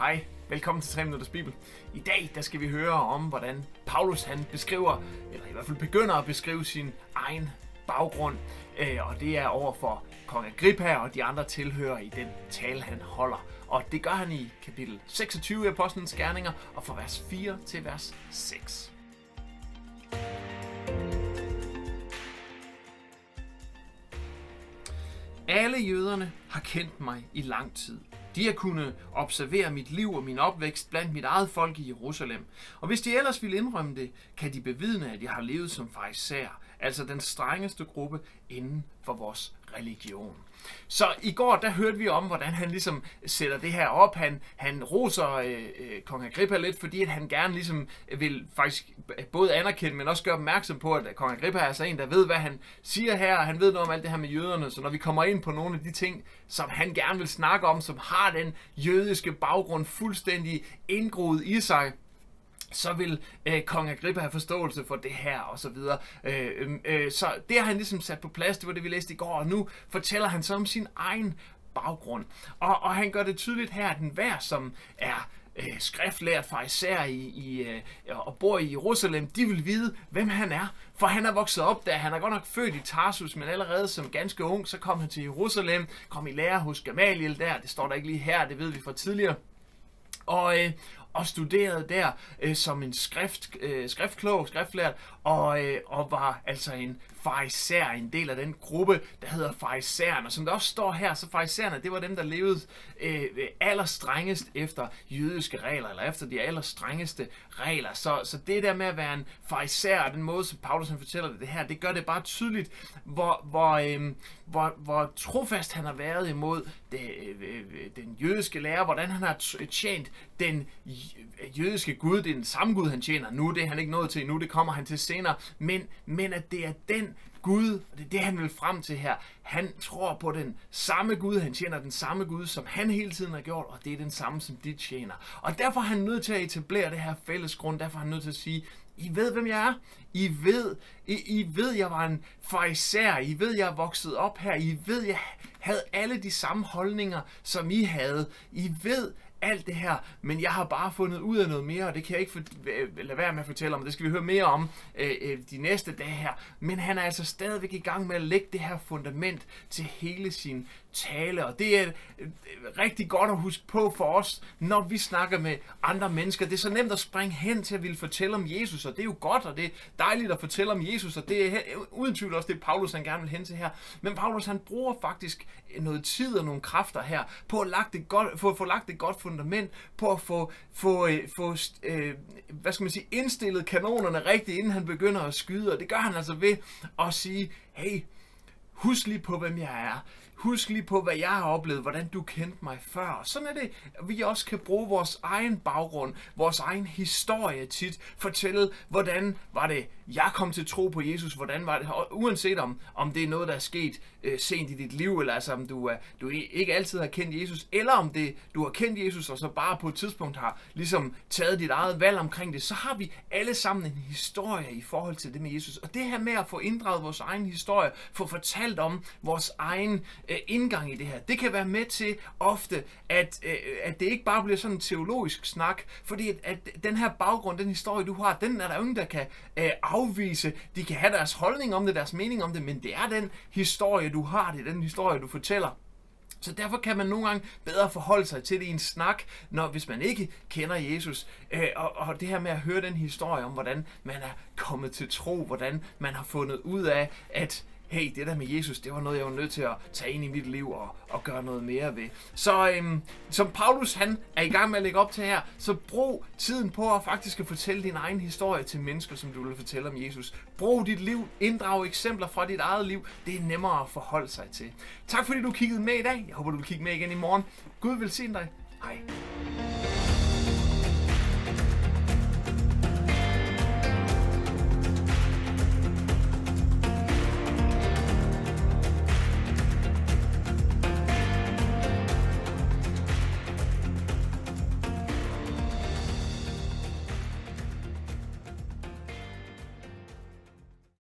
Hej, velkommen til 3 Minutters Bibel. I dag der skal vi høre om, hvordan Paulus han beskriver, eller i hvert fald begynder at beskrive sin egen baggrund. Øh, og det er over for kong Agrippa og de andre tilhører i den tale, han holder. Og det gør han i kapitel 26 af Apostlenes Gerninger, og fra vers 4 til vers 6. Alle jøderne har kendt mig i lang tid. De har kunnet observere mit liv og min opvækst blandt mit eget folk i Jerusalem. Og hvis de ellers vil indrømme det, kan de bevidne, at jeg har levet som farisæer, altså den strengeste gruppe inden for vores religion. Så i går, der hørte vi om, hvordan han ligesom sætter det her op. Han, han roser øh, øh, kong Agrippa lidt, fordi at han gerne ligesom vil faktisk både anerkende, men også gøre opmærksom på, at kong Agrippa er altså en, der ved, hvad han siger her, og han ved noget om alt det her med jøderne. Så når vi kommer ind på nogle af de ting, som han gerne vil snakke om, som har den jødiske baggrund fuldstændig indgroet i sig, så vil øh, kong Agrippa have forståelse for det her, og så videre. Øh, øhm, øh, så det har han ligesom sat på plads, det var det, vi læste i går, og nu fortæller han så om sin egen baggrund. Og, og han gør det tydeligt her, at den hver, som er øh, skriftlært fra især i, i, øh, og bor i Jerusalem, de vil vide, hvem han er. For han er vokset op der. Han er godt nok født i Tarsus, men allerede som ganske ung, så kom han til Jerusalem, kom i lære hos Gamaliel der. Det står der ikke lige her, det ved vi fra tidligere. Og, øh, og studerede der øh, som en skrift, øh, skriftklog, skriftlært, og, øh, og var altså en farisæer, en del af den gruppe, der hedder farisæerne. Som der også står her, så farisæerne, det var dem, der levede øh, allerstrengest efter jødiske regler, eller efter de allerstrengeste regler. Så, så det der med at være en farisæer, den måde, som Paulus han fortæller det, det her, det gør det bare tydeligt, hvor, hvor, øh, hvor, hvor trofast han har været imod det, øh, øh den jødiske lærer, hvordan han har tjent den Øh, jødiske Gud, det er den samme Gud, han tjener nu, det er han ikke nået til nu, det kommer han til senere, men, men at det er den Gud, og det er det, han vil frem til her. Han tror på den samme Gud, han tjener den samme Gud, som han hele tiden har gjort, og det er den samme, som de tjener. Og derfor er han nødt til at etablere det her fælles grund, derfor er han nødt til at sige, I ved, hvem jeg er. I ved, I, I ved, jeg var en fariser, I ved, jeg er vokset op her. I ved, jeg havde alle de samme holdninger, som I havde. I ved, alt det her, men jeg har bare fundet ud af noget mere, og det kan jeg ikke for, lade være med at fortælle om. Det skal vi høre mere om øh, øh, de næste dage her. Men han er altså stadigvæk i gang med at lægge det her fundament til hele sin tale, og det er øh, rigtig godt at huske på for os, når vi snakker med andre mennesker. Det er så nemt at springe hen til at ville fortælle om Jesus, og det er jo godt, og det er dejligt at fortælle om Jesus, og det er uden tvivl også det, Paulus han gerne vil hen til her. Men Paulus han bruger faktisk noget tid og nogle kræfter her på at, lagt et godt, for at få lagt et godt fundament, på at få, få, øh, få øh, hvad skal man sige, indstillet kanonerne rigtigt, inden han begynder at skyde, og det gør han altså ved at sige, hey, husk lige på, hvem jeg er. Husk lige på, hvad jeg har oplevet, hvordan du kendte mig før. Sådan er det, vi også kan bruge vores egen baggrund, vores egen historie tit, fortælle, hvordan var det, jeg kom til tro på Jesus, hvordan var det, og uanset om, om det er noget, der er sket øh, sent i dit liv, eller altså om du, er, du ikke altid har kendt Jesus, eller om det, du har kendt Jesus, og så bare på et tidspunkt har ligesom taget dit eget valg omkring det, så har vi alle sammen en historie i forhold til det med Jesus. Og det her med at få inddraget vores egen historie, få fortalt om vores egen øh, indgang i det her, det kan være med til ofte, at, øh, at det ikke bare bliver sådan en teologisk snak, fordi at, at den her baggrund, den historie, du har, den er der ingen, der kan øh, afvise. De kan have deres holdning om det, deres mening om det, men det er den historie, du har, det er den historie, du fortæller. Så derfor kan man nogle gange bedre forholde sig til det i en snak, når, hvis man ikke kender Jesus. Øh, og, og det her med at høre den historie om, hvordan man er kommet til tro, hvordan man har fundet ud af, at hey, det der med Jesus, det var noget, jeg var nødt til at tage ind i mit liv og, og gøre noget mere ved. Så øhm, som Paulus han er i gang med at lægge op til her, så brug tiden på at faktisk at fortælle din egen historie til mennesker, som du vil fortælle om Jesus. Brug dit liv, inddrag eksempler fra dit eget liv. Det er nemmere at forholde sig til. Tak fordi du kiggede med i dag. Jeg håber, du vil kigge med igen i morgen. Gud vil se dig. Hej.